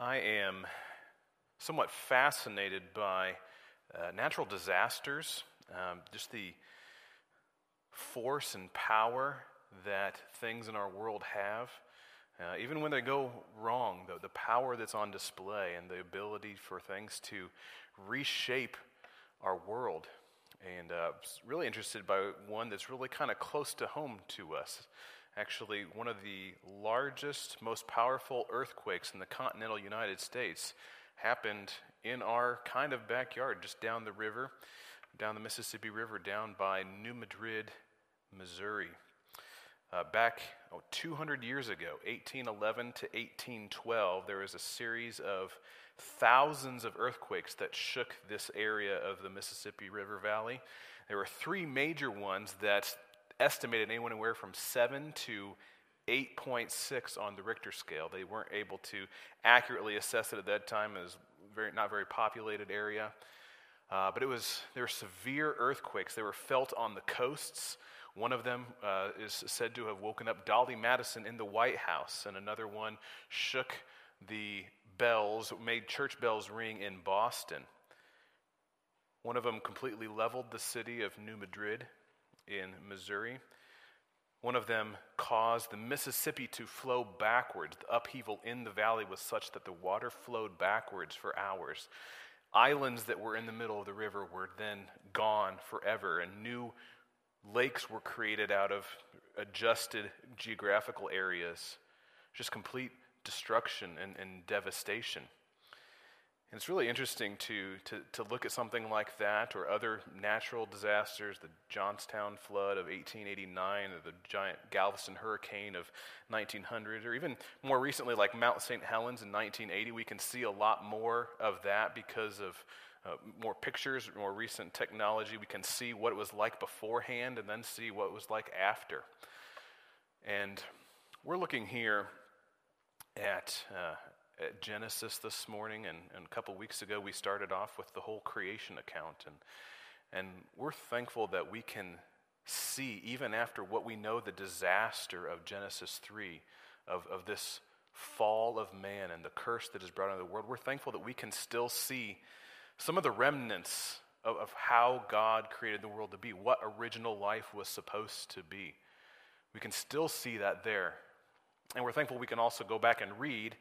I am somewhat fascinated by uh, natural disasters, um, just the force and power that things in our world have. Uh, even when they go wrong, the power that's on display and the ability for things to reshape our world. And uh, really interested by one that's really kind of close to home to us actually one of the largest, most powerful earthquakes in the continental United States happened in our kind of backyard, just down the river, down the Mississippi River, down by New Madrid, Missouri. Uh, back oh, 200 years ago, 1811 to 1812, there was a series of thousands of earthquakes that shook this area of the Mississippi River Valley. There were three major ones that estimated anywhere from 7 to 8.6 on the Richter scale. They weren't able to accurately assess it at that time as very not very populated area. Uh, but it was there were severe earthquakes. They were felt on the coasts. One of them uh, is said to have woken up Dolley Madison in the White House, and another one shook the bells, made church bells ring in Boston. One of them completely leveled the city of New Madrid in Missouri. One of them caused the Mississippi to flow backwards. The upheaval in the valley was such that the water flowed backwards for hours. Islands that were in the middle of the river were then gone forever, and new lakes were created out of adjusted geographical areas. Just complete destruction and, and devastation. And it's really interesting to, to, to look at something like that or other natural disasters, the Johnstown flood of 1889 or the giant Galveston hurricane of 1900, or even more recently, like Mount St. Helens in 1980. We can see a lot more of that because of uh, more pictures, more recent technology. We can see what it was like beforehand and then see what it was like after. And we're looking here at uh, at Genesis this morning, and, and a couple weeks ago we started off with the whole creation account. And, and we're thankful that we can see, even after what we know the disaster of Genesis 3, of, of this fall of man and the curse that is brought into the world, we're thankful that we can still see some of the remnants of, of how God created the world to be, what original life was supposed to be. We can still see that there. And we're thankful we can also go back and read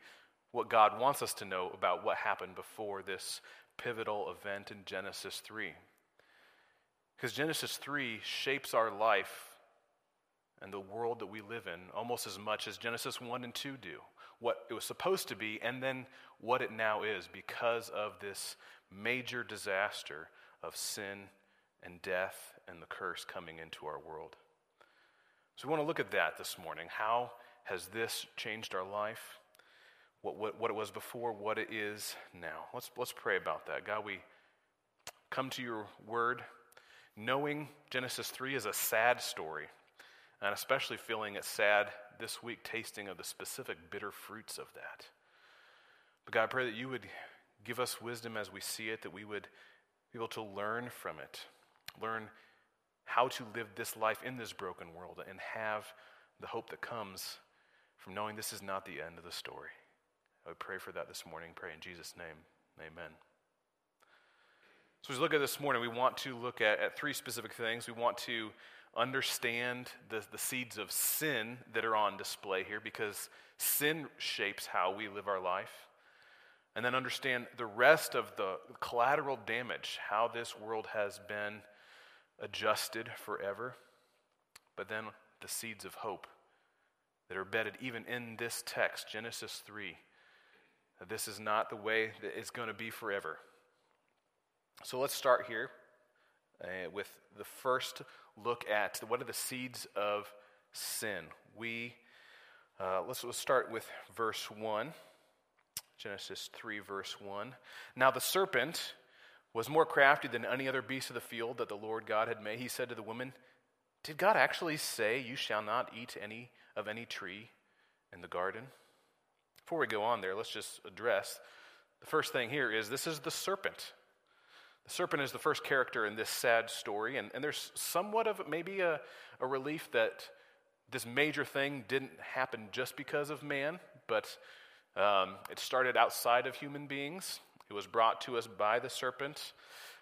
what God wants us to know about what happened before this pivotal event in Genesis 3. Because Genesis 3 shapes our life and the world that we live in almost as much as Genesis 1 and 2 do. What it was supposed to be, and then what it now is because of this major disaster of sin and death and the curse coming into our world. So we want to look at that this morning. How has this changed our life? What, what, what it was before, what it is now. Let's, let's pray about that. God, we come to your word knowing Genesis 3 is a sad story, and especially feeling it sad this week, tasting of the specific bitter fruits of that. But God, I pray that you would give us wisdom as we see it, that we would be able to learn from it, learn how to live this life in this broken world, and have the hope that comes from knowing this is not the end of the story. I would pray for that this morning. Pray in Jesus' name. Amen. So, as we look at this morning, we want to look at, at three specific things. We want to understand the, the seeds of sin that are on display here because sin shapes how we live our life. And then understand the rest of the collateral damage, how this world has been adjusted forever. But then the seeds of hope that are embedded even in this text, Genesis 3 that this is not the way that it's going to be forever. So let's start here uh, with the first look at what are the seeds of sin. We uh, let's, let's start with verse one, Genesis three, verse one. Now the serpent was more crafty than any other beast of the field that the Lord God had made. He said to the woman, "Did God actually say you shall not eat any of any tree in the garden?" Before we go on there, let's just address the first thing here is this is the serpent. The serpent is the first character in this sad story, and, and there's somewhat of maybe a, a relief that this major thing didn't happen just because of man, but Um, it started outside of human beings, it was brought to us by the serpent.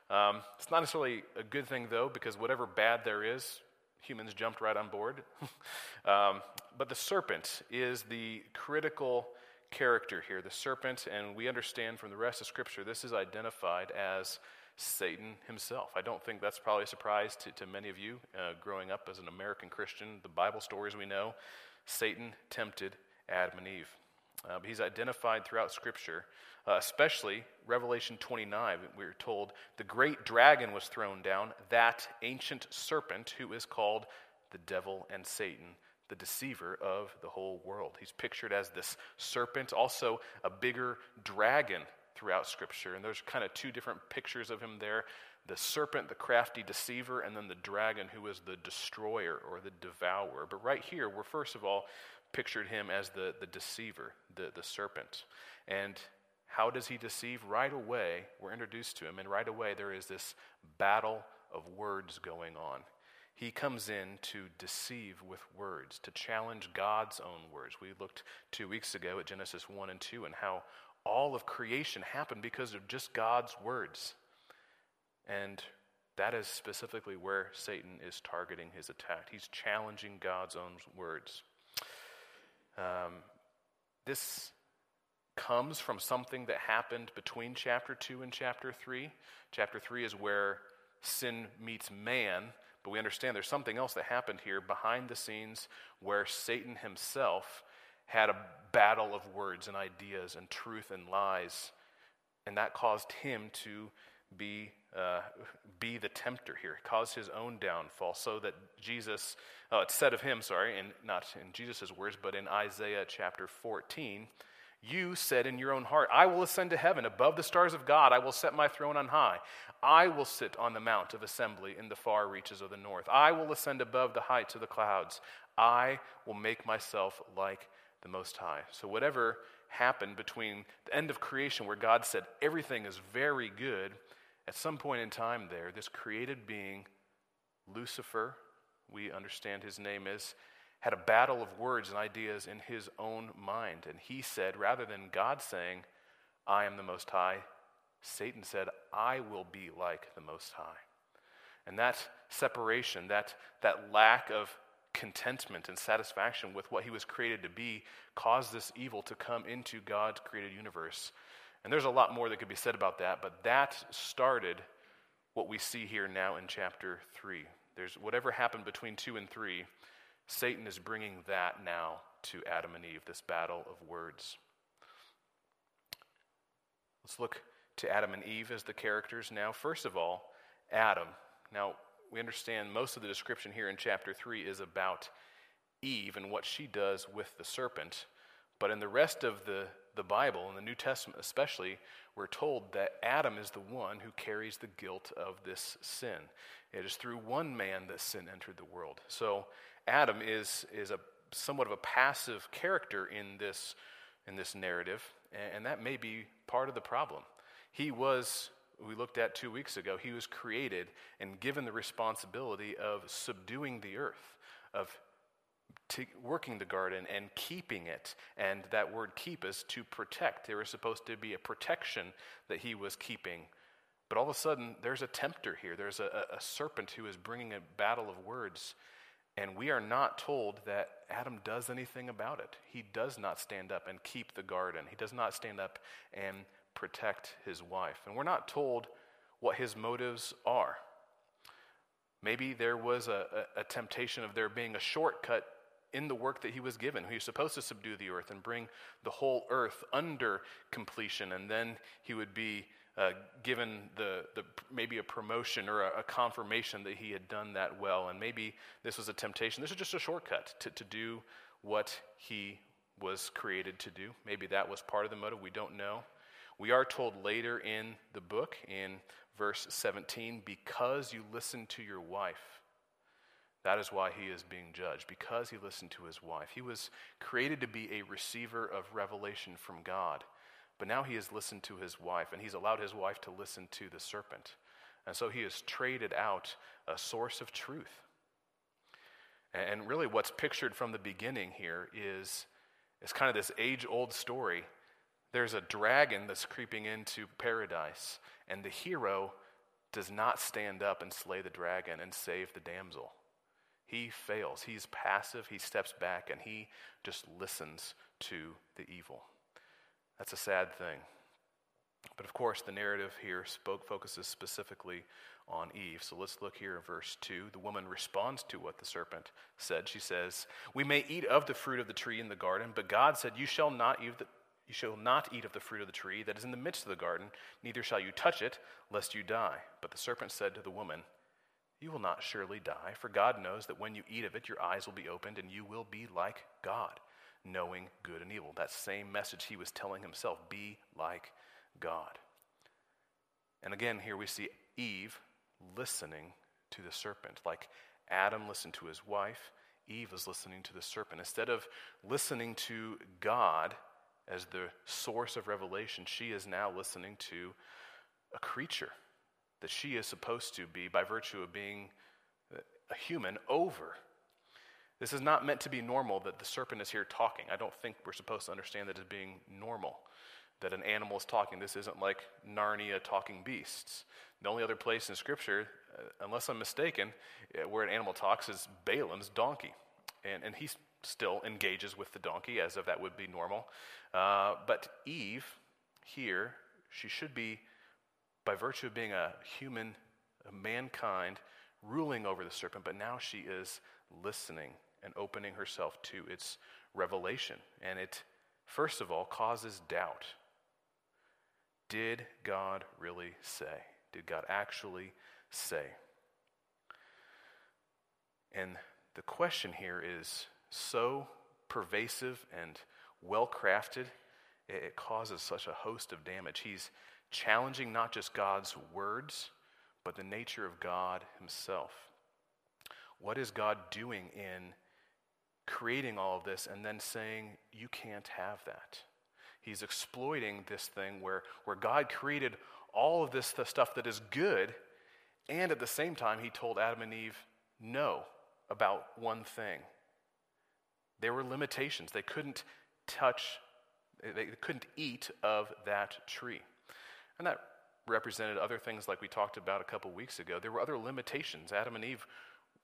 Um, it's not necessarily a good thing, though, because whatever bad there is, humans jumped right on board. um, but the serpent is the critical character here. The serpent, and we understand from the rest of Scripture, this is identified as Satan himself. I don't think that's probably a surprise to, to many of you uh, growing up as an American Christian. The Bible stories we know, Satan tempted Adam and Eve. Uh, he's identified throughout Scripture, uh, especially Revelation 29. We're told the great dragon was thrown down, that ancient serpent who is called the devil and Satan, the deceiver of the whole world. He's pictured as this serpent, also a bigger dragon throughout Scripture. And there's kind of two different pictures of him there the serpent, the crafty deceiver, and then the dragon, who is the destroyer or the devourer. But right here, we're first of all pictured him as the, the deceiver, the, the serpent. And how does he deceive? Right away, we're introduced to him, and right away, there is this battle of words going on. He comes in to deceive with words, to challenge God's own words. We looked two weeks ago at Genesis 1 and 2 and how all of creation happened because of just God's words. And that is specifically where Satan is targeting his attack. He's challenging God's own words. Um, this comes from something that happened between chapter 2 and chapter 3. Chapter 3 is where sin meets man, but we understand there's something else that happened here behind the scenes where Satan himself had a battle of words and ideas and truth and lies, and that caused him to be, uh, be the tempter here, cause his own downfall, so that Jesus, uh, it's said of him, sorry, and not in Jesus' words, but in Isaiah chapter 14, you said in your own heart, I will ascend to heaven above the stars of God. I will set my throne on high. I will sit on the mount of assembly in the far reaches of the north. I will ascend above the heights of the clouds. I will make myself like the Most High. So, whatever happened between the end of creation, where God said everything is very good, at some point in time there, this created being, Lucifer, we understand his name is, had a battle of words and ideas in his own mind. And he said, rather than God saying, I am the Most High, Satan said, I will be like the Most High. And that separation, that, that lack of contentment and satisfaction with what he was created to be caused this evil to come into God's created universe. And there's a lot more that could be said about that, but that started what we see here now in chapter 3. There's whatever happened between 2 and 3, Satan is bringing that now to Adam and Eve, this battle of words. Let's look to Adam and Eve as the characters now. First of all, Adam. Now, we understand most of the description here in chapter 3 is about Eve and what she does with the serpent. But in the rest of the, the Bible, in the New Testament especially, we're told that Adam is the one who carries the guilt of this sin. It is through one man that sin entered the world. So Adam is, is a, somewhat of a passive character in this, in this narrative, and, and that may be part of the problem. He was we looked at two weeks ago, he was created and given the responsibility of subduing the earth, of t- working the garden and keeping it. And that word keep is to protect. There was supposed to be a protection that he was keeping. But all of a sudden, there's a tempter here. There's a, a serpent who is bringing a battle of words. And we are not told that Adam does anything about it. He does not stand up and keep the garden. He does not stand up and protect his wife. And we're not told what his motives are. Maybe there was a, a, a, temptation of there being a shortcut in the work that he was given. He was supposed to subdue the earth and bring the whole earth under completion, and then he would be uh, given the, the, maybe a promotion or a, a, confirmation that he had done that well. And maybe this was a temptation. This is just a shortcut to, to do what he was created to do. Maybe that was part of the motive. We don't know. We are told later in the book, in verse 17, because you listened to your wife. That is why he is being judged, because he listened to his wife. He was created to be a receiver of revelation from God, but now he has listened to his wife, and he's allowed his wife to listen to the serpent. And so he has traded out a source of truth. And really, what's pictured from the beginning here is, is kind of this age old story there's a dragon that's creeping into paradise, and the hero does not stand up and slay the dragon and save the damsel. He fails. He's passive. He steps back and he just listens to the evil. That's a sad thing. But of course, the narrative here spoke, focuses specifically on Eve. So let's look here in verse 2. The woman responds to what the serpent said. She says, We may eat of the fruit of the tree in the garden, but God said, You shall not eat, the, you shall not eat of the fruit of the tree that is in the midst of the garden, neither shall you touch it, lest you die. But the serpent said to the woman, You will not surely die, for God knows that when you eat of it, your eyes will be opened, and you will be like God, knowing good and evil. That same message he was telling himself be like God. And again, here we see Eve listening to the serpent. Like Adam listened to his wife, Eve is listening to the serpent. Instead of listening to God as the source of revelation, she is now listening to a creature that she is supposed to be, by virtue of being a human, over. This is not meant to be normal that the serpent is here talking. I don't think we're supposed to understand that as being normal that an animal is talking. This isn't like Narnia talking beasts. The only other place in Scripture, uh, unless I'm mistaken, uh, where an animal talks is Balaam's donkey. And, and he still engages with the donkey as if that would be normal. Uh, but Eve, here, she should be, by virtue of being a human, a mankind, ruling over the serpent, but now she is listening and opening herself to its revelation. And it, first of all, causes doubt. Did God really say? Did God actually say? And the question here is so pervasive and well crafted, it causes such a host of damage. He's challenging not just God's words, but the nature of God Himself. What is God doing in creating all of this and then saying, you can't have that? He's exploiting this thing where, where God created all of this stuff that is good, and at the same time, he told Adam and Eve no about one thing. There were limitations. They couldn't touch, they couldn't eat of that tree. And that represented other things like we talked about a couple weeks ago. There were other limitations. Adam and Eve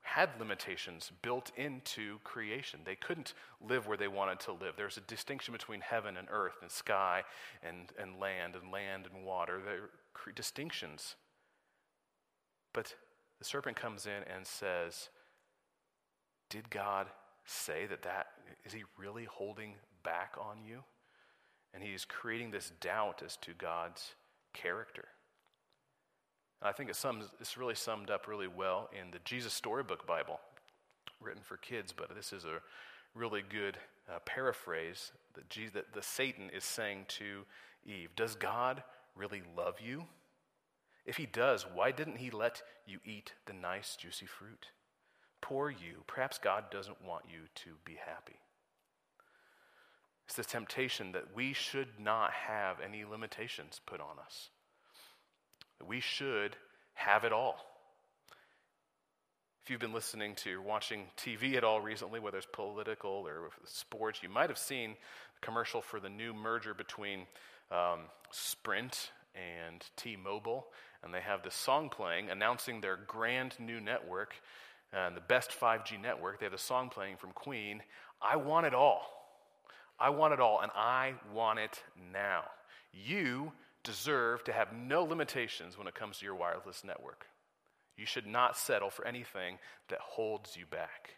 had limitations built into creation. They couldn't live where they wanted to live. There's a distinction between heaven and earth and sky and, and land and land and water. There are distinctions. But the serpent comes in and says, Did God say that that is he really holding back on you? And he's creating this doubt as to God's character. I think it sums, it's really summed up really well in the Jesus Storybook Bible, written for kids, but this is a really good uh, paraphrase that, Jesus, that the Satan is saying to Eve Does God really love you? If he does, why didn't he let you eat the nice, juicy fruit? Poor you. Perhaps God doesn't want you to be happy. It's the temptation that we should not have any limitations put on us we should have it all. If you've been listening to or watching TV at all recently, whether it's political or sports, you might have seen a commercial for the new merger between um, Sprint and T Mobile. And they have this song playing announcing their grand new network and the best 5G network. They have the song playing from Queen I want it all. I want it all, and I want it now. You deserve to have no limitations when it comes to your wireless network. You should not settle for anything that holds you back.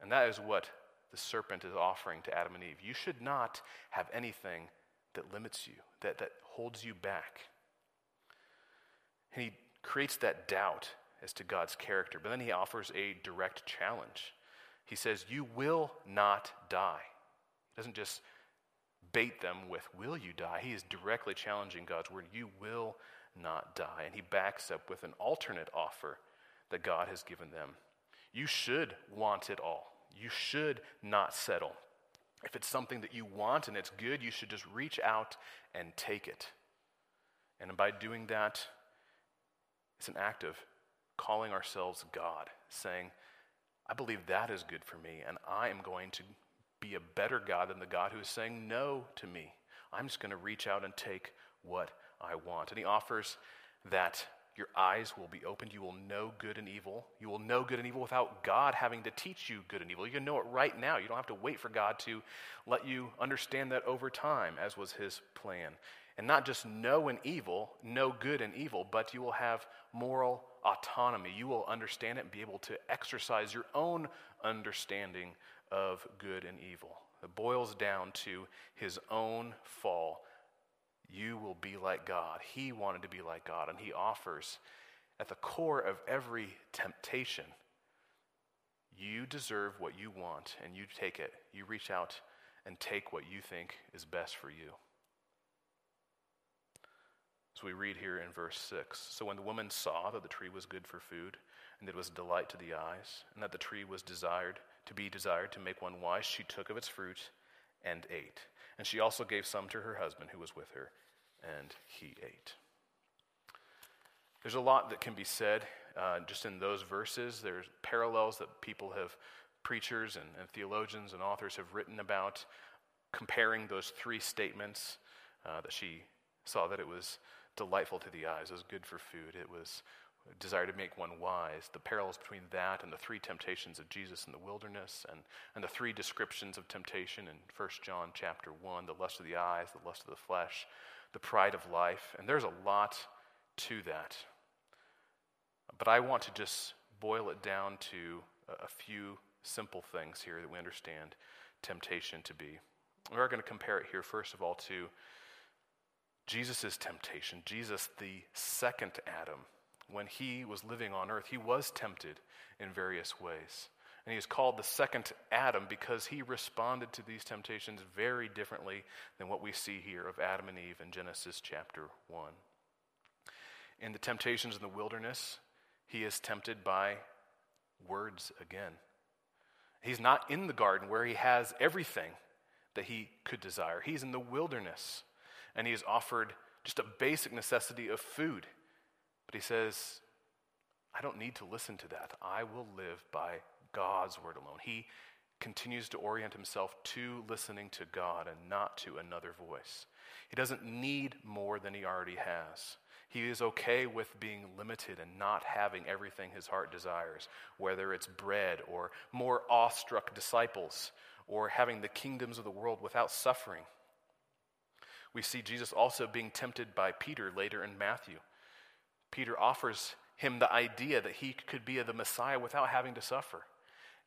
And that is what the serpent is offering to Adam and Eve. You should not have anything that limits you, that, that holds you back. And he creates that doubt as to God's character, but then he offers a direct challenge. He says, You will not die. He doesn't just bait them with, Will you die? He is directly challenging God's word. You will not die. And he backs up with an alternate offer that God has given them. You should want it all. You should not settle. If it's something that you want and it's good, you should just reach out and take it. And by doing that, it's an act of calling ourselves God, saying, I believe that is good for me, and I am going to be a better God than the God who is saying no to me I'm just going to reach out and take what I want. And he offers that your eyes will be opened. You will know good and evil. You will know good and evil without God having to teach you good and evil. You can know it right now. You don't have to wait for God to let you understand that over time, as was his plan. And not just know an evil, know good and evil, but you will have moral autonomy. You will understand it and be able to exercise your own understanding of good and evil. It boils down to his own fall you will be like God. He wanted to be like God, and He offers at the core of every temptation. You deserve what you want, and you take it. You reach out and take what you think is best for you. So we read here in verse 6 So when the woman saw that the tree was good for food, and that it was a delight to the eyes, and that the tree was desired to be desired to make one wise, she took of its fruit and ate. And she also gave some to her husband who was with her, and he ate. There's a lot that can be said uh, just in those verses. There's parallels that people have, preachers and, and theologians and authors have written about comparing those three statements uh, that she saw that it was delightful to the eyes, it was good for food, it was desire to make one wise, the parallels between that and the three temptations of Jesus in the wilderness, and, and the three descriptions of temptation in 1 John chapter 1 the lust of the eyes, the lust of the flesh, the pride of life. And there's a lot to that. But I want to just boil it down to a few simple things here that we understand temptation to be. We are going to compare it here, first of all, to Jesus' temptation. Jesus, the second Adam when he was living on earth, he was tempted in various ways. And he is called the second Adam because he responded to these temptations very differently than what we see here of Adam and Eve in Genesis chapter 1. In the temptations in the wilderness, he is tempted by words again. He's not in the garden where he has everything that he could desire. He's in the wilderness and he is offered just a basic necessity of food. But he says, I don't need to listen to that. I will live by God's word alone. He continues to orient himself to listening to God and not to another voice. He doesn't need more than he already has. He is okay with being limited and not having everything his heart desires, whether it's bread or more awestruck disciples or having the kingdoms of the world without suffering. We see Jesus also being tempted by Peter later in Matthew. Peter offers him the idea that he could be the Messiah without having to suffer.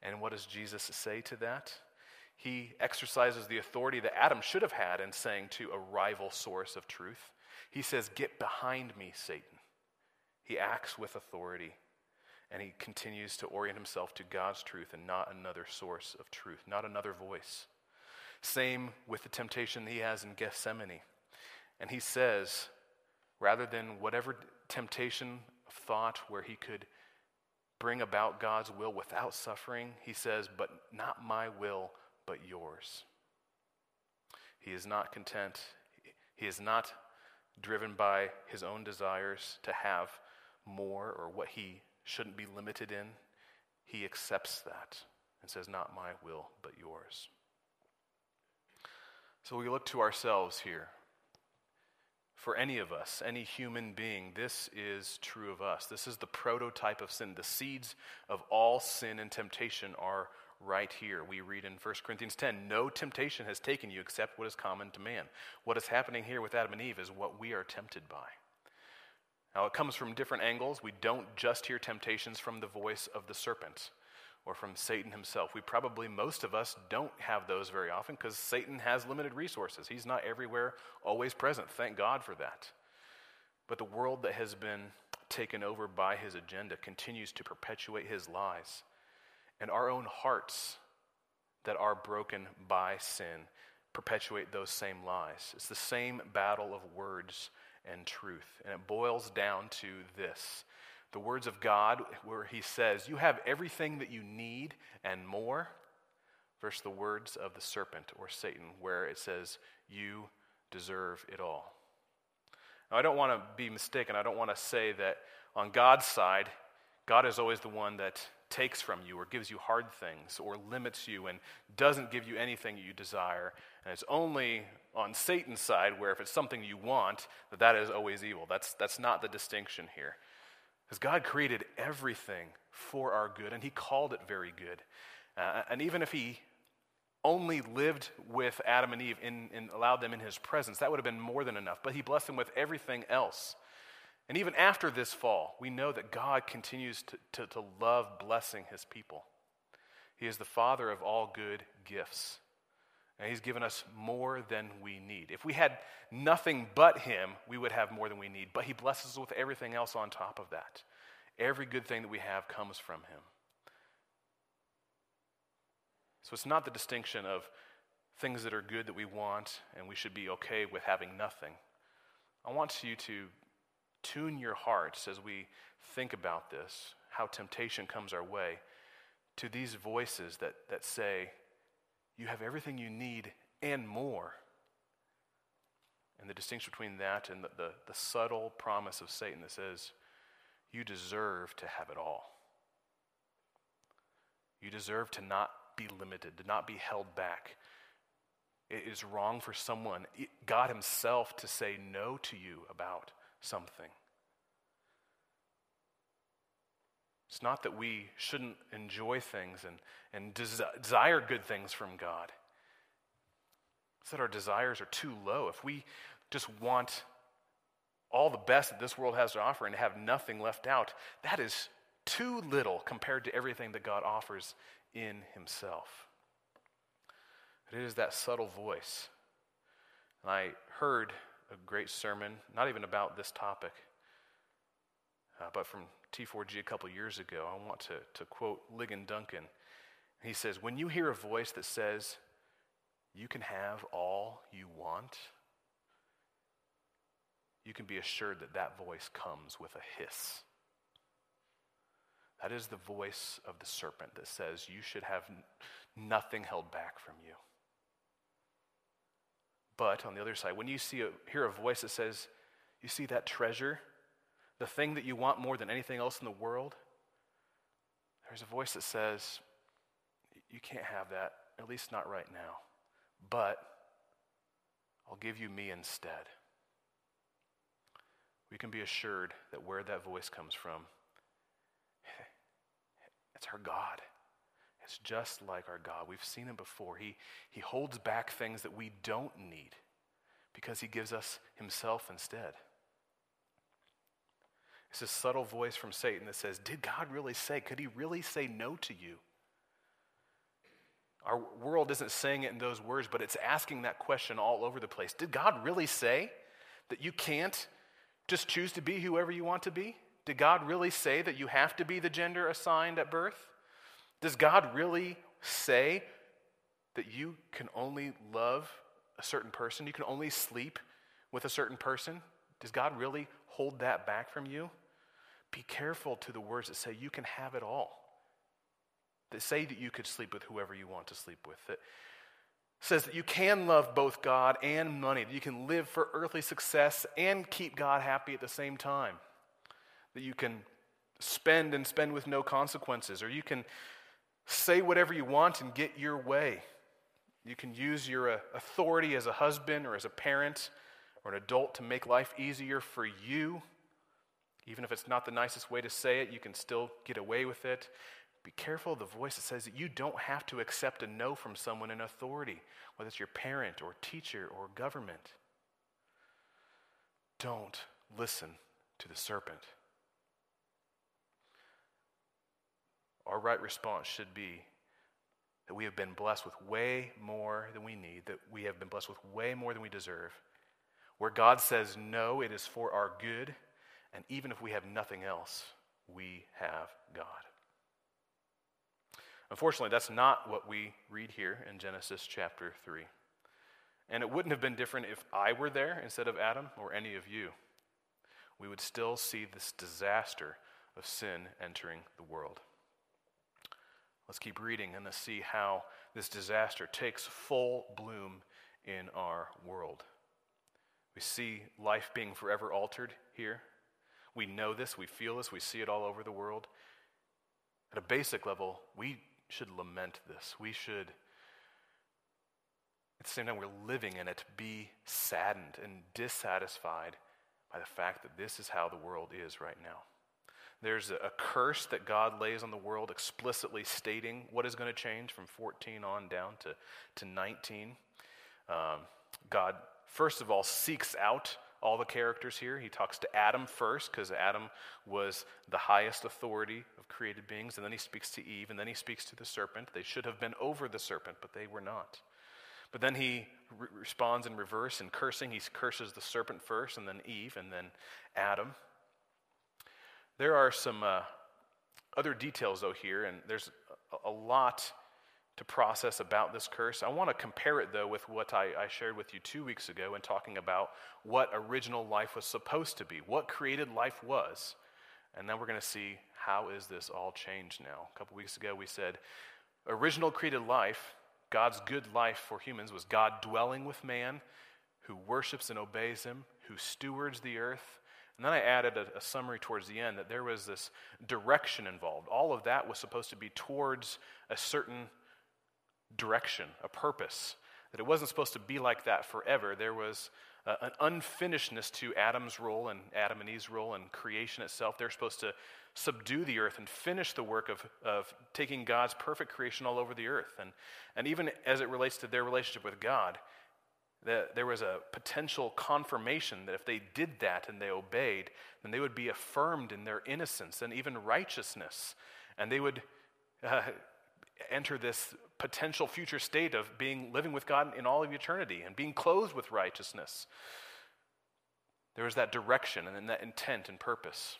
And what does Jesus say to that? He exercises the authority that Adam should have had in saying to a rival source of truth. He says, Get behind me, Satan. He acts with authority and he continues to orient himself to God's truth and not another source of truth, not another voice. Same with the temptation he has in Gethsemane. And he says, rather than whatever temptation of thought where he could bring about God's will without suffering, he says, But not my will, but yours. He is not content. He is not driven by his own desires to have more or what he shouldn't be limited in. He accepts that and says, Not my will, but yours. So we look to ourselves here for any of us, any human being, this is true of us. This is the prototype of sin. The seeds of all sin and temptation are right here. We read in 1 Corinthians 10 No temptation has taken you except what is common to man. What is happening here with Adam and Eve is what we are tempted by. Now, it comes from different angles. We don't just hear temptations from the voice of the serpent or from Satan himself. We probably, most of us, don't have those very often because Satan has limited resources. He's not everywhere, always present. Thank God for that. But the world that has been taken over by his agenda continues to perpetuate his lies. And our own hearts that are broken by sin perpetuate those same lies. It's the same battle of words and truth. And it boils down to this the words of God, where he says, You have everything that you need and more, versus the words of the serpent or Satan, where it says, You deserve it all. Now, I don't want to be mistaken. I don't want to say that on God's side, God is always the one that takes from you or gives you hard things or limits you and doesn't give you anything you desire. And it's only on Satan's side where if it's something you want, that that is always evil. That's, that's not the distinction here. Because God created everything for our good, and He called it very good. Uh, and even if He only lived with Adam and Eve and, and allowed them in His presence, that would have been more than enough. But He blessed them with everything else. And even after this fall, we know that God continues to, to, to, love blessing his people. He is the Father of all good gifts. And he's given us more than we need. If we had nothing but him, we would have more than we need. But he blesses us with everything else on top of that. Every good thing that we have comes from him. So it's not the distinction of things that are good that we want and we should be okay with having nothing. I want you to tune your hearts as we think about this, how temptation comes our way, to these voices that, that say, You have everything you need and more. And the distinction between that and the, the, the subtle promise of Satan that says, You deserve to have it all. You deserve to not be limited, to not be held back. It is wrong for someone, God Himself, to say no to you about something. It's not that we shouldn't enjoy things and, and desire good things from God. It's that our desires are too low. If we just want all the best that this world has to offer and have nothing left out, that is too little compared to everything that God offers in Himself. It is that subtle voice. And I heard a great sermon, not even about this topic, uh, but from T4G a couple years ago. I want to, to quote Ligon Duncan. He says, When you hear a voice that says, You can have all you want, you can be assured that that voice comes with a hiss. That is the voice of the serpent that says, You should have nothing held back from you. But on the other side, when you see a, hear a voice that says, You see that treasure? The thing that you want more than anything else in the world, there's a voice that says, You can't have that, at least not right now. But I'll give you me instead. We can be assured that where that voice comes from, it's our God. It's just like our God. We've seen him before. He, he holds back things that we don't need because he gives us himself instead. It's this subtle voice from Satan that says, Did God really say? Could he really say no to you? Our world isn't saying it in those words, but it's asking that question all over the place. Did God really say that you can't just choose to be whoever you want to be? Did God really say that you have to be the gender assigned at birth? Does God really say that you can only love a certain person? You can only sleep with a certain person? Does God really hold that back from you? Be careful to the words that say you can have it all. That say that you could sleep with whoever you want to sleep with. That says that you can love both God and money. That you can live for earthly success and keep God happy at the same time. That you can spend and spend with no consequences. Or you can say whatever you want and get your way. You can use your uh, authority as a husband or as a parent or an adult to make life easier for you even if it's not the nicest way to say it, you can still get away with it. Be careful of the voice that says that you don't have to accept a no from someone in authority, whether it's your parent or teacher or government. Don't listen to the serpent. Our right response should be that we have been blessed with way more than we need, that we have been blessed with way more than we deserve. Where God says no, it is for our good and even if we have nothing else, we have God. Unfortunately, that's not what we read here in Genesis chapter 3. And it wouldn't have been different if I were there instead of Adam or any of you. We would still see this disaster of sin entering the world. Let's keep reading and let's see how this disaster takes full bloom in our world. We see life being forever altered here we know this, we feel this, we see it all over the world. At a basic level, we should lament this. We should, at the same time we're living in it, be saddened and dissatisfied by the fact that this is how the world is right now. There's a, curse that God lays on the world, explicitly stating what is going to change from 14 on down to, to 19. Um, God, first of all, seeks out all the characters here. He talks to Adam first, because Adam was the highest authority of created beings, and then he speaks to Eve, and then he speaks to the serpent. They should have been over the serpent, but they were not. But then he re- responds in reverse in cursing. He curses the serpent first, and then Eve, and then Adam. There are some uh, other details, though, here, and there's a, a, lot to process about this curse. I want to compare it, though, with what I, I shared with you two weeks ago in talking about what original life was supposed to be, what created life was. And then we're going to see how is this all changed now. A couple weeks ago, we said original created life, God's good life for humans, was God dwelling with man who worships and obeys him, who stewards the earth, and then I added a, a, summary towards the end that there was this direction involved. All of that was supposed to be towards a certain direction, a purpose. That it wasn't supposed to be like that forever. There was uh, an unfinishedness to Adam's role and Adam and Eve's role and creation itself. They're supposed to subdue the earth and finish the work of, of taking God's perfect creation all over the earth. And, and even as it relates to their relationship with God, that there was a potential confirmation that if they did that and they obeyed, then they would be affirmed in their innocence and even righteousness. And they would uh, enter this potential future state of being living with God in all of eternity and being clothed with righteousness. There is that direction and that intent and purpose.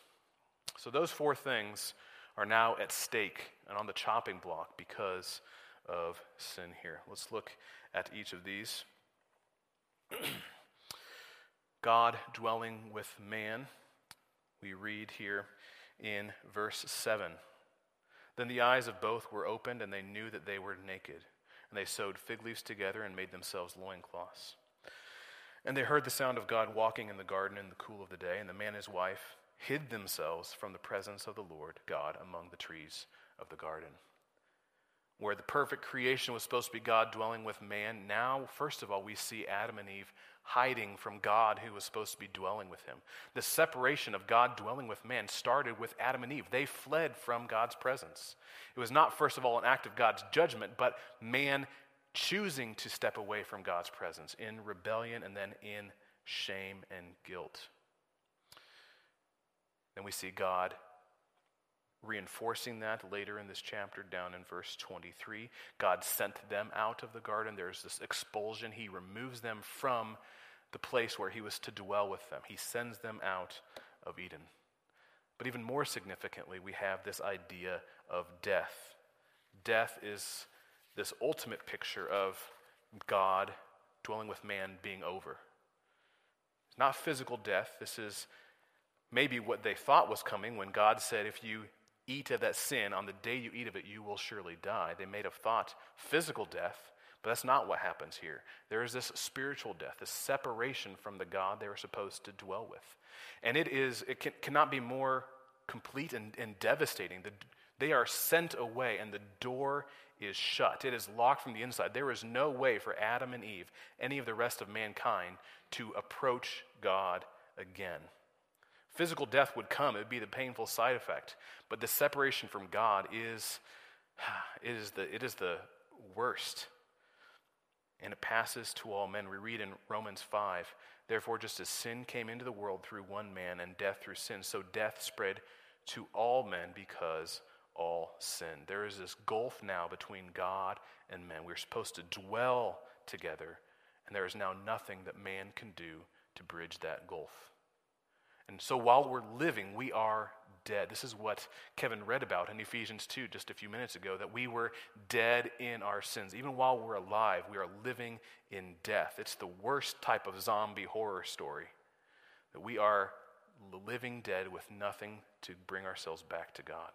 So those four things are now at stake and on the chopping block because of sin here. Let's look at each of these. God dwelling with man, we read here in verse 7. Then the eyes of both were opened, and they knew that they were naked. And they sewed fig leaves together and made themselves loincloths. And they heard the sound of God walking in the garden in the cool of the day, and the man and his wife hid themselves from the presence of the Lord God among the trees of the garden where the perfect creation was supposed to be God dwelling with man, now, first of all, we see Adam and Eve hiding from God who was supposed to be dwelling with him. The separation of God dwelling with man started with Adam and Eve. They fled from God's presence. It was not, first of all, an act of God's judgment, but man choosing to step away from God's presence in rebellion and then in shame and guilt. Then we see God reinforcing that later in this chapter down in verse 23. God sent them out of the garden. There's this expulsion. He removes them from the place where he was to dwell with them, he sends them out of Eden. But even more significantly, we have this idea of death. Death is this ultimate picture of God dwelling with man being over. It's not physical death. This is maybe what they thought was coming when God said, If you eat of that sin, on the day you eat of it, you will surely die. They may have thought physical death, but that's not what happens here. There is this spiritual death, this separation from the God they were supposed to dwell with. And it is, it can, cannot be more complete and, and devastating. The, they are sent away, and the door is shut. It is locked from the inside. There is no way for Adam and Eve, any of the rest of mankind, to approach God again. Physical death would come, it would be the painful side effect. But the separation from God is, it is, the, it is the worst. And it passes to all men. We read in Romans 5 Therefore, just as sin came into the world through one man and death through sin, so death spread to all men because all sin. There is this gulf now between God and men. We're supposed to dwell together, and there is now nothing that man can do to bridge that gulf. And so while we're living, we are dead. This is what Kevin read about in Ephesians 2 just a few minutes ago that we were dead in our sins. Even while we're alive, we are living in death. It's the worst type of zombie horror story that we are living dead with nothing to bring ourselves back to God.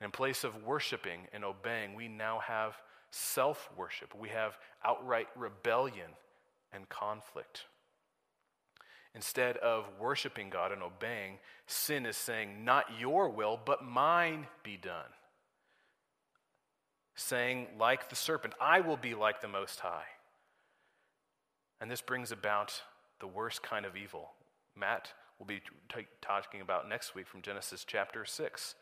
in place of worshiping and obeying, we now have self worship. We have outright rebellion and conflict. Instead of worshiping God and obeying, sin is saying, Not your will, but mine be done. Saying, like the serpent, I will be like the Most High. And this brings about the worst kind of evil. Matt will be t- talking about next week from Genesis chapter 6.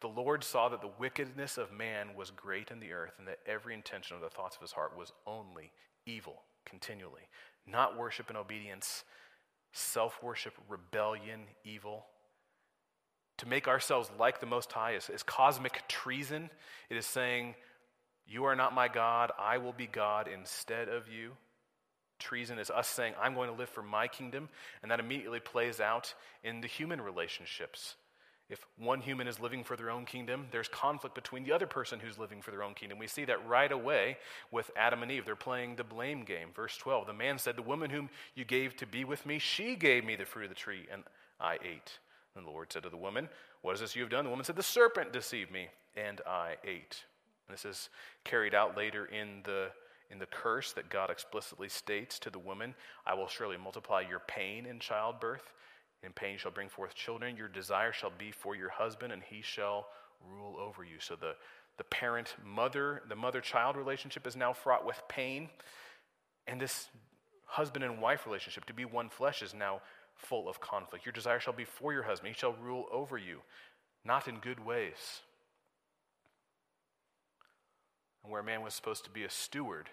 The Lord saw that the wickedness of man was great in the earth, and that every intention of the thoughts of his heart was only evil continually. Not worship and obedience, self worship, rebellion, evil. To make ourselves like the Most High is, is cosmic treason. It is saying, You are not my God, I will be God instead of you. Treason is us saying, I'm going to live for my kingdom, and that immediately plays out in the human relationships. If one human is living for their own kingdom, there's conflict between the other person who's living for their own kingdom. We see that right away with Adam and Eve. They're playing the blame game. Verse 12 The man said, The woman whom you gave to be with me, she gave me the fruit of the tree, and I ate. And the Lord said to the woman, What is this you have done? The woman said, The serpent deceived me, and I ate. And this is carried out later in the in the curse that God explicitly states to the woman, I will surely multiply your pain in childbirth. In pain shall bring forth children. Your desire shall be for your husband, and he shall rule over you. So the, the parent mother, the mother child relationship is now fraught with pain. And this husband and wife relationship, to be one flesh, is now full of conflict. Your desire shall be for your husband, he shall rule over you, not in good ways. And where man was supposed to be a steward,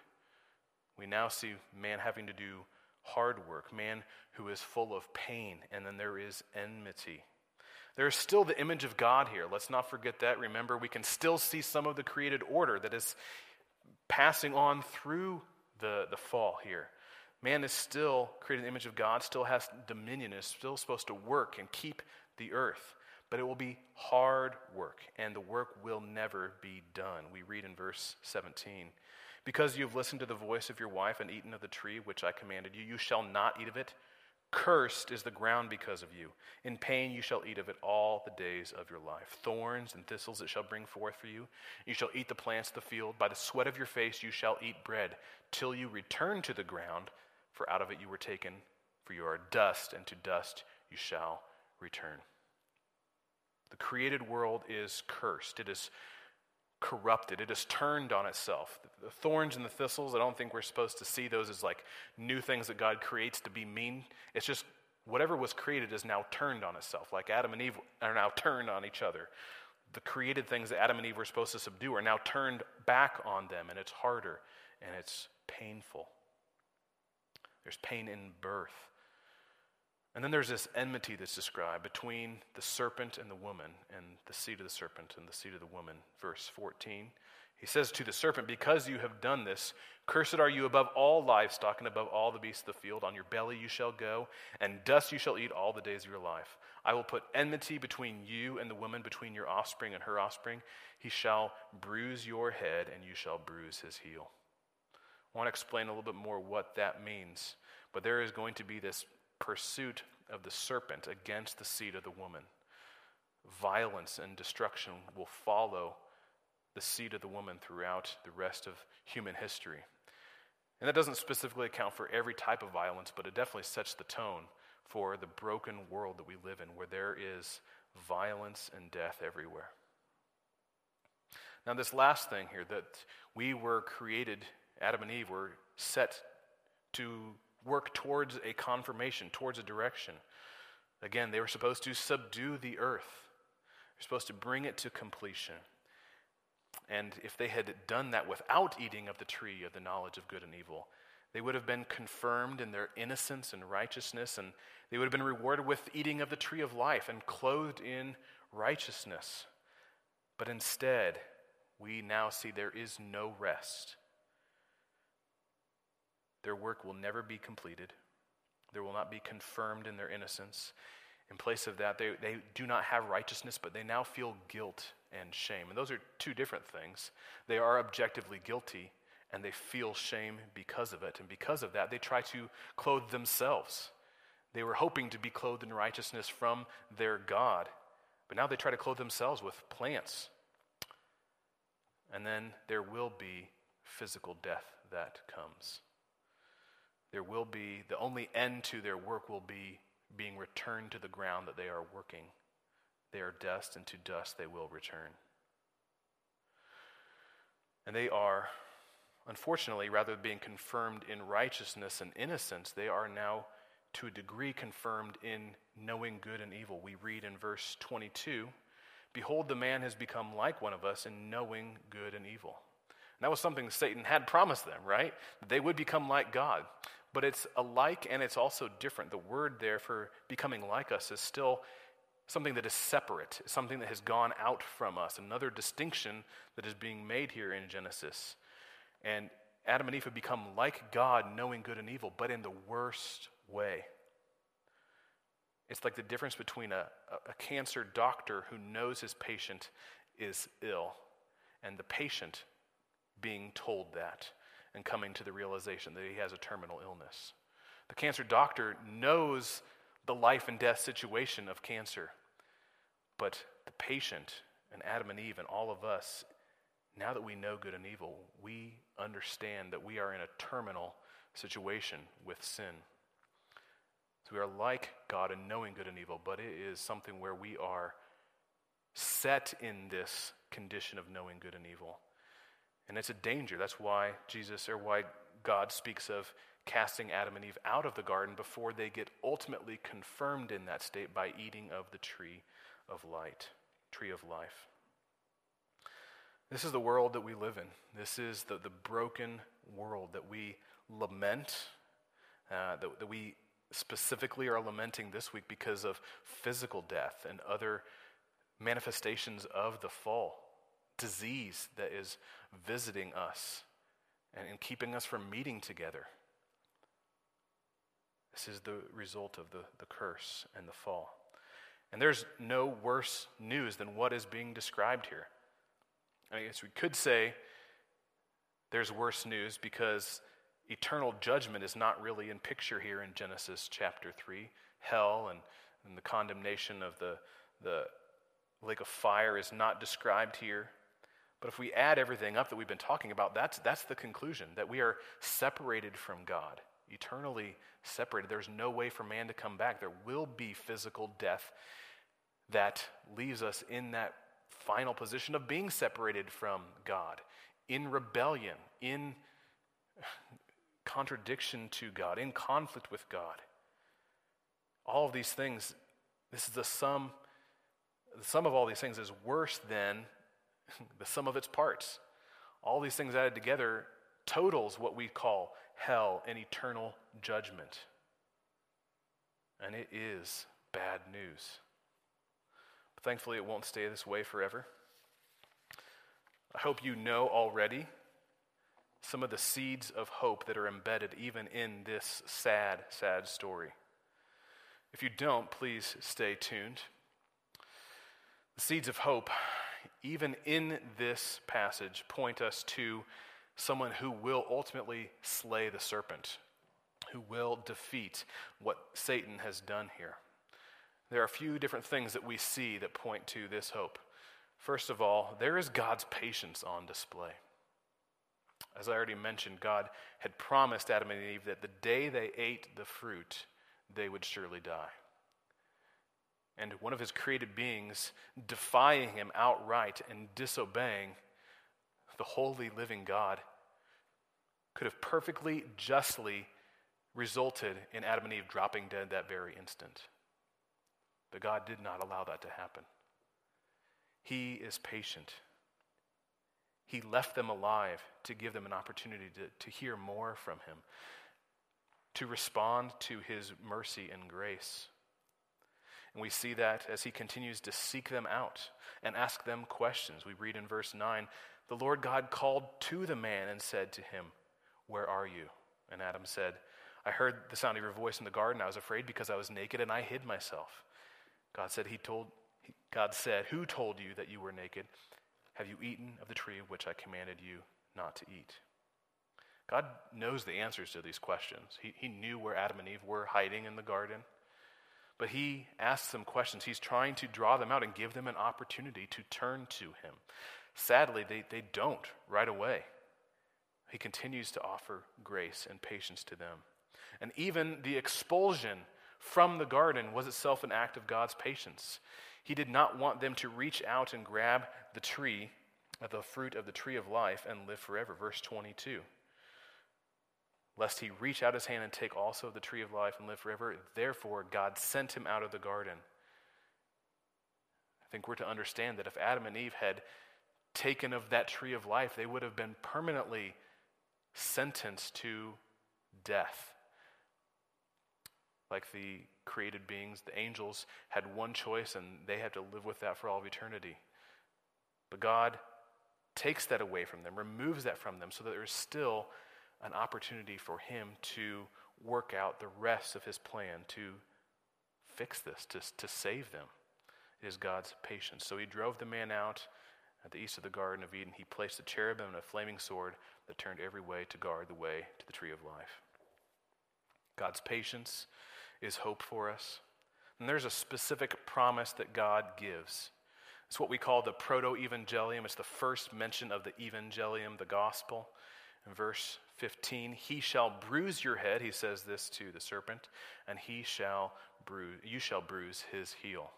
we now see man having to do hard work, man who is full of pain, and then there is enmity. There is still the image of God here. Let's not forget that. Remember, we can still see some of the created order that is passing on through the, the fall here. Man is still created in the image of God, still has dominion, is still supposed to work and keep the earth. But it will be hard work, and the work will never be done. We read in verse 17 because you have listened to the voice of your wife and eaten of the tree which I commanded you, you shall not eat of it. Cursed is the ground because of you. In pain you shall eat of it all the days of your life. Thorns and thistles it shall bring forth for you. You shall eat the plants of the field. By the sweat of your face you shall eat bread, till you return to the ground, for out of it you were taken. For you are dust, and to dust you shall return. The created world is cursed. It is corrupted. It has turned on itself. The thorns and the thistles, I don't think we're supposed to see those as like new things that God creates to be mean. It's just whatever was created is now turned on itself, like Adam and Eve are now turned on each other. The created things that Adam and Eve were supposed to subdue are now turned back on them, and it's harder and it's painful. There's pain in birth. And then there's this enmity that's described between the serpent and the woman, and the seed of the serpent and the seed of the woman. Verse 14. He says to the serpent, Because you have done this, cursed are you above all livestock and above all the beasts of the field. On your belly you shall go, and dust you shall eat all the days of your life. I will put enmity between you and the woman, between your offspring and her offspring. He shall bruise your head, and you shall bruise his heel. I want to explain a little bit more what that means. But there is going to be this pursuit of the serpent against the seed of the woman. Violence and destruction will follow the seed of the woman throughout the rest of human history. And that doesn't specifically account for every type of violence, but it definitely sets the tone for the broken world that we live in, where there is violence and death everywhere. Now, this last thing here that we were created, Adam and Eve were set to work towards a confirmation, towards a direction. Again, they were supposed to subdue the earth, they're supposed to bring it to completion. And if they had done that without eating of the tree of the knowledge of good and evil, they would have been confirmed in their innocence and righteousness, and they would have been rewarded with eating of the tree of life and clothed in righteousness. But instead, we now see there is no rest. Their work will never be completed. There will not be confirmed in their innocence. In place of that, they, they do not have righteousness, but they now feel guilt and shame. And those are two different things. They are objectively guilty, and they feel shame because of it. And because of that, they try to clothe themselves. They were hoping to be clothed in righteousness from their God, but now they try to clothe themselves with plants. And then there will be physical death that comes. There will be, the only end to their work will be being returned to the ground that they are working. They are dust, and to dust they will return. And they are, unfortunately, rather than being confirmed in righteousness and innocence, they are now, to a degree, confirmed in knowing good and evil. We read in verse 22 Behold, the man has become like one of us in knowing good and evil. And that was something Satan had promised them, right? That they would become like God. But it's alike and it's also different. The word there for becoming like us is still something that is separate, something that has gone out from us, another distinction that is being made here in Genesis. And Adam and Eve have become like God, knowing good and evil, but in the worst way. It's like the difference between a, a cancer doctor who knows his patient is ill and the patient being told that and coming to the realization that he has a terminal illness. The cancer doctor knows the life and death situation of cancer, but the patient and Adam and Eve and all of us, now that we know good and evil, we understand that we are in a terminal situation with sin. So we are like God in knowing good and evil, but it is something where we are set in this condition of knowing good and evil. And it's a danger. That's why Jesus, or why God speaks of casting Adam and Eve out of the garden before they get ultimately confirmed in that state by eating of the tree of light, tree of life. This is the world that we live in. This is the, the broken world that we lament, uh, that, that we specifically are lamenting this week because of physical death and other manifestations of the fall disease that is visiting us and, and keeping us from meeting together. This is the result of the, the curse and the fall. And there's no worse news than what is being described here. I guess we could say there's worse news because eternal judgment is not really in picture here in Genesis chapter 3. Hell and, and the condemnation of the, the lake of fire is not described here. But if we add everything up that we've been talking about, that's, that's the conclusion that we are separated from God, eternally separated. There's no way for man to come back. There will be physical death that leaves us in that final position of being separated from God, in rebellion, in contradiction to God, in conflict with God. All of these things, this is the sum. The sum of all these things is worse than the sum of its parts. All these things added together totals what we call hell and eternal judgment. And it is bad news. But thankfully, it won't stay this way forever. I hope you know already some of the seeds of hope that are embedded even in this sad, sad story. If you don't, please stay tuned. The seeds of hope even in this passage, point us to someone who will ultimately slay the serpent, who will defeat what Satan has done here. There are a few different things that we see that point to this hope. First of all, there is God's patience on display. As I already mentioned, God had promised Adam and Eve that the day they ate the fruit, they would surely die and one of his created beings defying him outright and disobeying the holy living God could have perfectly, justly resulted in Adam and Eve dropping dead that very instant. But God did not allow that to happen. He is patient. He left them alive to give them an opportunity to, to hear more from Him, to respond to His mercy and grace. And we see that as he continues to seek them out and ask them questions. We read in verse 9 The Lord God called to the man and said to him, Where are you? And Adam said, I heard the sound of your voice in the garden. I was afraid because I was naked and I hid myself. God said, He told, God said, Who told you that you were naked? Have you eaten of the tree of which I commanded you not to eat? God knows the answers to these questions. He, he knew where Adam and Eve were hiding in the garden. But he asks them questions. He's trying to draw them out and give them an opportunity to turn to him. Sadly, they, they don't right away. He continues to offer grace and patience to them. And even the expulsion from the garden was itself an act of God's patience. He did not want them to reach out and grab the tree, the fruit of the tree of life, and live forever. Verse 22. Lest he reach out his hand and take also the tree of life and live forever. Therefore, God sent him out of the garden. I think we're to understand that if Adam and Eve had taken of that tree of life, they would have been permanently sentenced to death. Like the created beings, the angels had one choice and they had to live with that for all of eternity. But God takes that away from them, removes that from them, so that there's still an opportunity for Him to work out the rest of His plan to fix this, to, to save them. It is God's patience. So He drove the man out at the east of the Garden of Eden. He placed a cherubim and a flaming sword that turned every way to guard the way to the tree of life. God's patience is hope for us. And there's a specific promise that God gives. It's what we call the proto evangelium. It's the first mention of the evangelium, the gospel. In verse 15, he shall bruise your head, he says this to the serpent, and he shall bruise, you shall bruise his heel.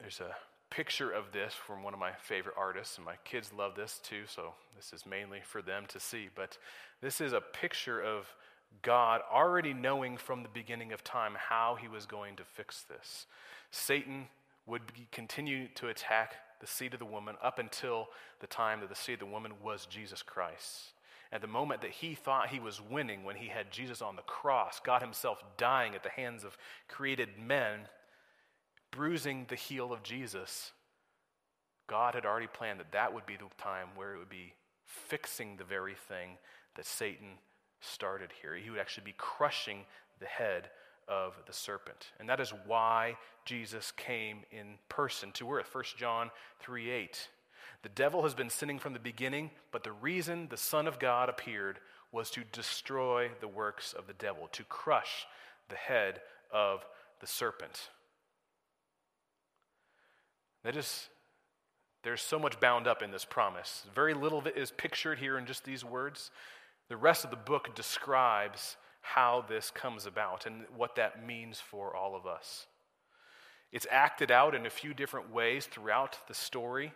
There's a picture of this from one of my favorite artists, and my kids love this too, so this is mainly for them to see. But this is a picture of God already knowing from the beginning of time how he was going to fix this. Satan would continue to attack the seed of the woman up until the time that the seed of the woman was Jesus Christ. At the moment that he thought he was winning, when he had Jesus on the cross, God himself dying at the hands of created men, bruising the heel of Jesus, God had already planned that that would be the time where it would be fixing the very thing that Satan started here. He would actually be crushing the head of the serpent. And that is why Jesus came in person to earth. 1 John 3 8. The devil has been sinning from the beginning, but the reason the Son of God appeared was to destroy the works of the devil, to crush the head of the serpent. That is, there's so much bound up in this promise. Very little of it is pictured here in just these words. The rest of the book describes how this comes about and what that means for all of us. It's acted out in a few different ways throughout the story.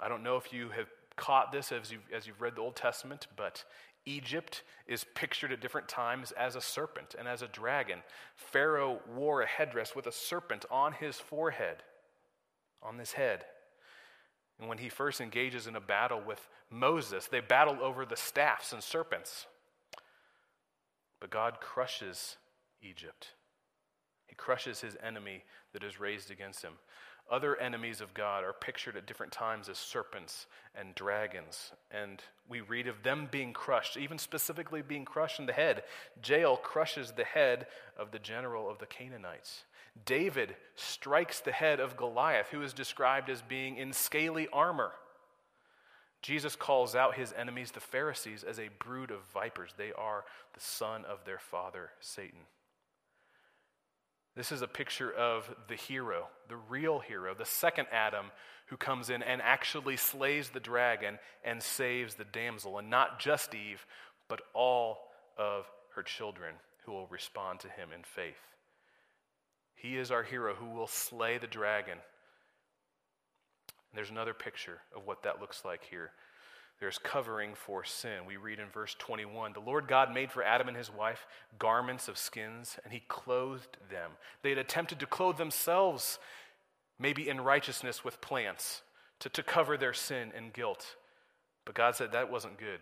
I don't know if you have caught this as you've, as you've read the Old Testament, but Egypt is pictured at different times as a serpent and as a dragon. Pharaoh wore a headdress with a serpent on his forehead, on his head. And when he first engages in a battle with Moses, they battle over the staffs and serpents. But God crushes Egypt. He crushes his enemy that is raised against him. Other enemies of God are pictured at different times as serpents and dragons. And we read of them being crushed, even specifically being crushed in the head. Jael crushes the head of the general of the Canaanites. David strikes the head of Goliath, who is described as being in scaly armor. Jesus calls out his enemies, the Pharisees, as a brood of vipers. They are the son of their father, Satan. This is a picture of the hero, the real hero, the second Adam who comes in and actually slays the dragon and saves the damsel, and not just Eve, but all of her children who will respond to him in faith. He is our hero who will slay the dragon. And there's another picture of what that looks like here. There's covering for sin. We read in verse 21 The Lord God made for Adam and his wife garments of skins, and he clothed them. They had attempted to clothe themselves, maybe in righteousness with plants, to, to cover their sin and guilt. But God said that wasn't good.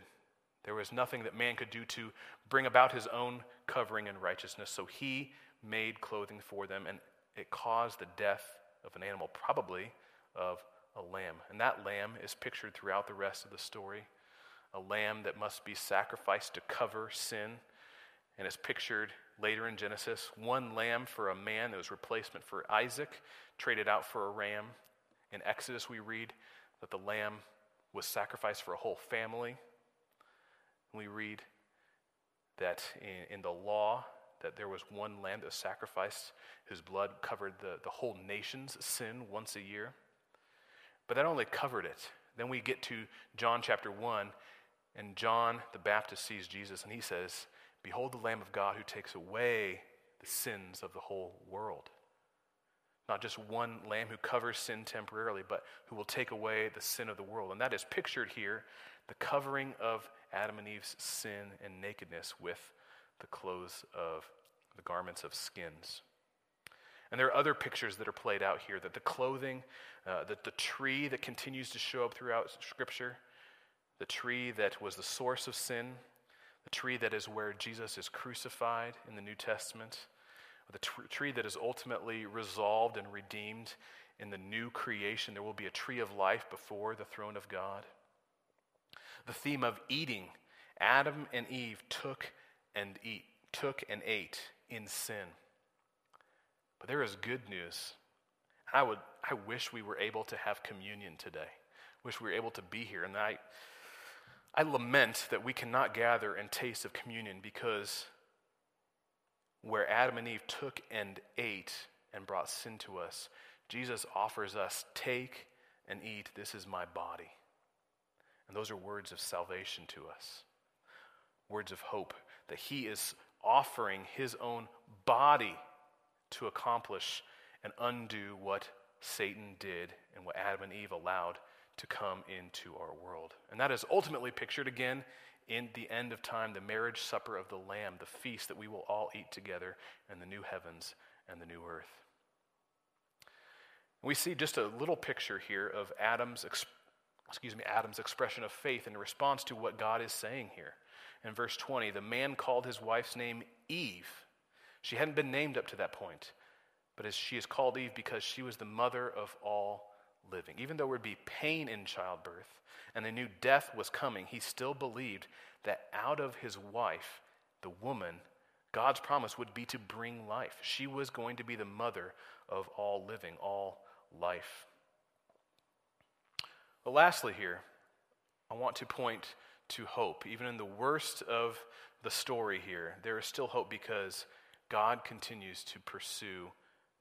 There was nothing that man could do to bring about his own covering in righteousness. So he made clothing for them, and it caused the death of an animal, probably of a lamb. And that lamb is pictured throughout the rest of the story a lamb that must be sacrificed to cover sin. And it's pictured later in Genesis one lamb for a man that was replacement for Isaac, traded out for a ram. In Exodus, we read that the lamb was sacrificed for a whole family. We read that in, in the law, that there was one lamb that was sacrificed whose blood covered the, the whole nation's sin once a year. But that only covered it. Then we get to John chapter 1, And John the Baptist sees Jesus and he says, Behold the Lamb of God who takes away the sins of the whole world. Not just one lamb who covers sin temporarily, but who will take away the sin of the world. And that is pictured here the covering of Adam and Eve's sin and nakedness with the clothes of the garments of skins. And there are other pictures that are played out here that the clothing, uh, that the tree that continues to show up throughout Scripture, the tree that was the source of sin, the tree that is where Jesus is crucified in the New Testament, the tree that is ultimately resolved and redeemed in the new creation. There will be a tree of life before the throne of God. The theme of eating. Adam and Eve took and eat, took and ate in sin. But there is good news. I would I wish we were able to have communion today. Wish we were able to be here. And I I lament that we cannot gather and taste of communion because where Adam and Eve took and ate and brought sin to us, Jesus offers us, take and eat, this is my body. And those are words of salvation to us, words of hope that he is offering his own body to accomplish and undo what Satan did and what Adam and Eve allowed to come into our world. And that is ultimately pictured again in the end of time, the marriage supper of the Lamb, the feast that we will all eat together in the new heavens and the new earth. We see just a little picture here of Adam's, excuse me, Adam's expression of faith in response to what God is saying here. In verse 20, the man called his wife's name Eve. She hadn't been named up to that point, but as she is called Eve because she was the mother of all living. Even though there would be pain in childbirth and they knew death was coming, he still believed that out of his wife, the woman, God's promise would be to bring life. She was going to be the mother of all living, all life. But lastly, here, I want to point to hope. Even in the worst of the story here, there is still hope because God continues to pursue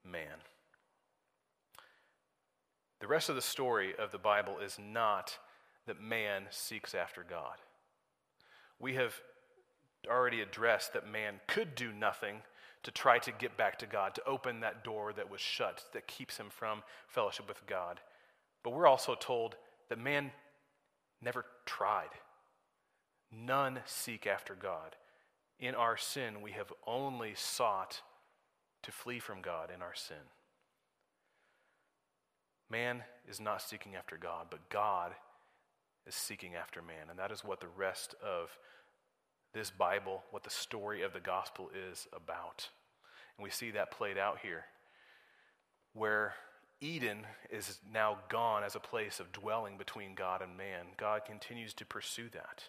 man. The rest of the story of the Bible is not that man seeks after God. We have already addressed that man could do nothing to try to get back to God, to open that door that was shut, that keeps him from fellowship with God. But we're also told that man never tried. None seek after God. In our sin, we have only sought to flee from God in our sin. Man is not seeking after God, but God is seeking after man. And that is what the rest of this Bible, what the story of the gospel is about. And we see that played out here, where Eden is now gone as a place of dwelling between God and man. God continues to pursue that.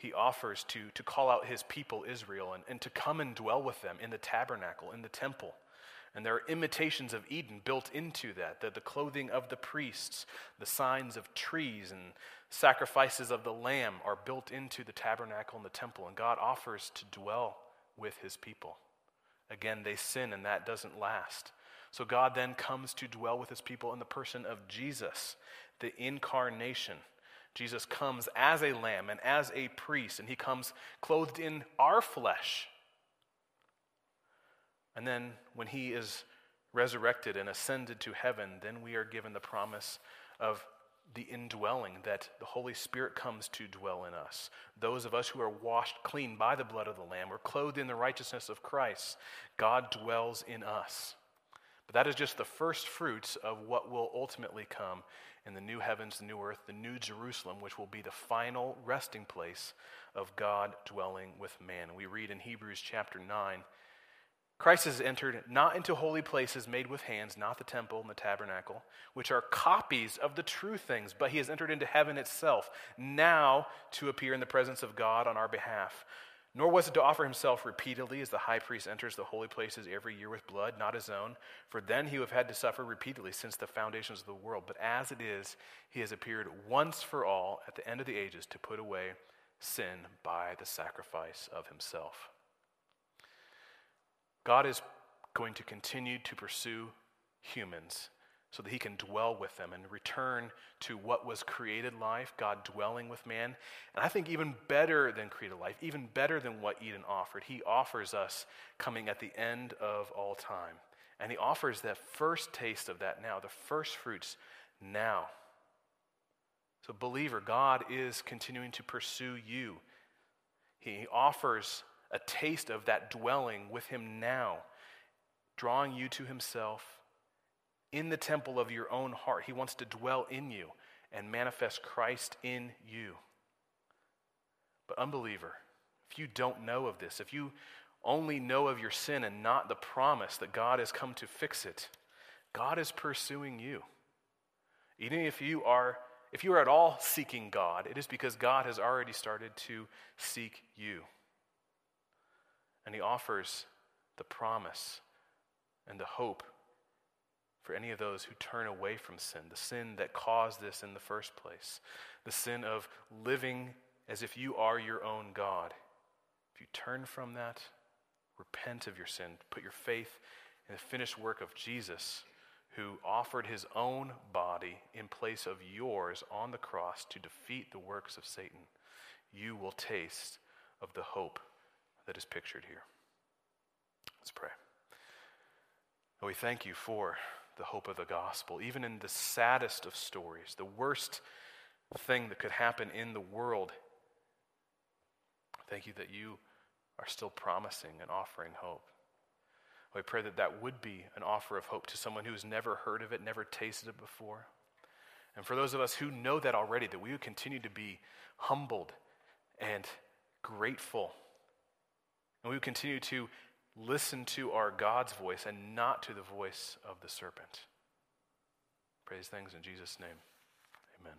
He offers to, to call out his people, Israel, and, and to come and dwell with them in the tabernacle, in the temple. And there are imitations of Eden built into that the, the clothing of the priests, the signs of trees, and sacrifices of the lamb are built into the tabernacle and the temple. And God offers to dwell with his people. Again, they sin, and that doesn't last. So God then comes to dwell with his people in the person of Jesus, the incarnation. Jesus comes as a lamb and as a priest, and he comes clothed in our flesh and then when he is resurrected and ascended to heaven, then we are given the promise of the indwelling that the Holy Spirit comes to dwell in us. Those of us who are washed clean by the blood of the Lamb, or clothed in the righteousness of Christ, God dwells in us. But that is just the first fruits of what will ultimately come in the new heavens, the new earth, the new Jerusalem, which will be the final resting place of God dwelling with man. We read in Hebrews chapter 9 Christ has entered not into holy places made with hands, not the temple and the tabernacle, which are copies of the true things, but he has entered into heaven itself, now to appear in the presence of God on our behalf. Nor was it to offer himself repeatedly, as the high priest enters the holy places every year with blood, not his own, for then he would have had to suffer repeatedly since the foundations of the world. But as it is, he has appeared once for all at the end of the ages to put away sin by the sacrifice of himself. God is going to continue to pursue humans so that he can dwell with them and return to what was created life, God dwelling with man. And I think even better than created life, even better than what Eden offered, he offers us coming at the end of all time. And he offers that first taste of that now, the first fruits now. So, believer, God is continuing to pursue you. He offers a taste of that dwelling with him now, drawing you to himself in the temple of your own heart. He wants to dwell in you and manifest Christ in you. But, unbeliever, if you don't know of this, if you only know of your sin and not the promise that God has come to fix it, God is pursuing you. Even if you are if you are at all seeking God, it is because God has already started to seek you. And he offers the promise and the hope for any of those who turn away from sin, the sin that caused this in the first place, the sin of living as if you are your own God. If you turn from that, repent of your sin, put your faith in the finished work of Jesus, who offered his own body in place of yours on the cross to defeat the works of Satan, you will taste of the hope that is pictured here. Let's pray. We thank you for the hope of the gospel, even in the saddest of stories, the worst thing that could happen in the world. Thank you that you are still promising and offering hope. We pray that that would be an offer of hope to someone who has never heard of it, never tasted it before. And for those of us who know that already, that we would continue to be humbled and grateful. And we would continue to listen to our God's voice and not to the voice of the serpent. Praise things in Jesus' name. Amen.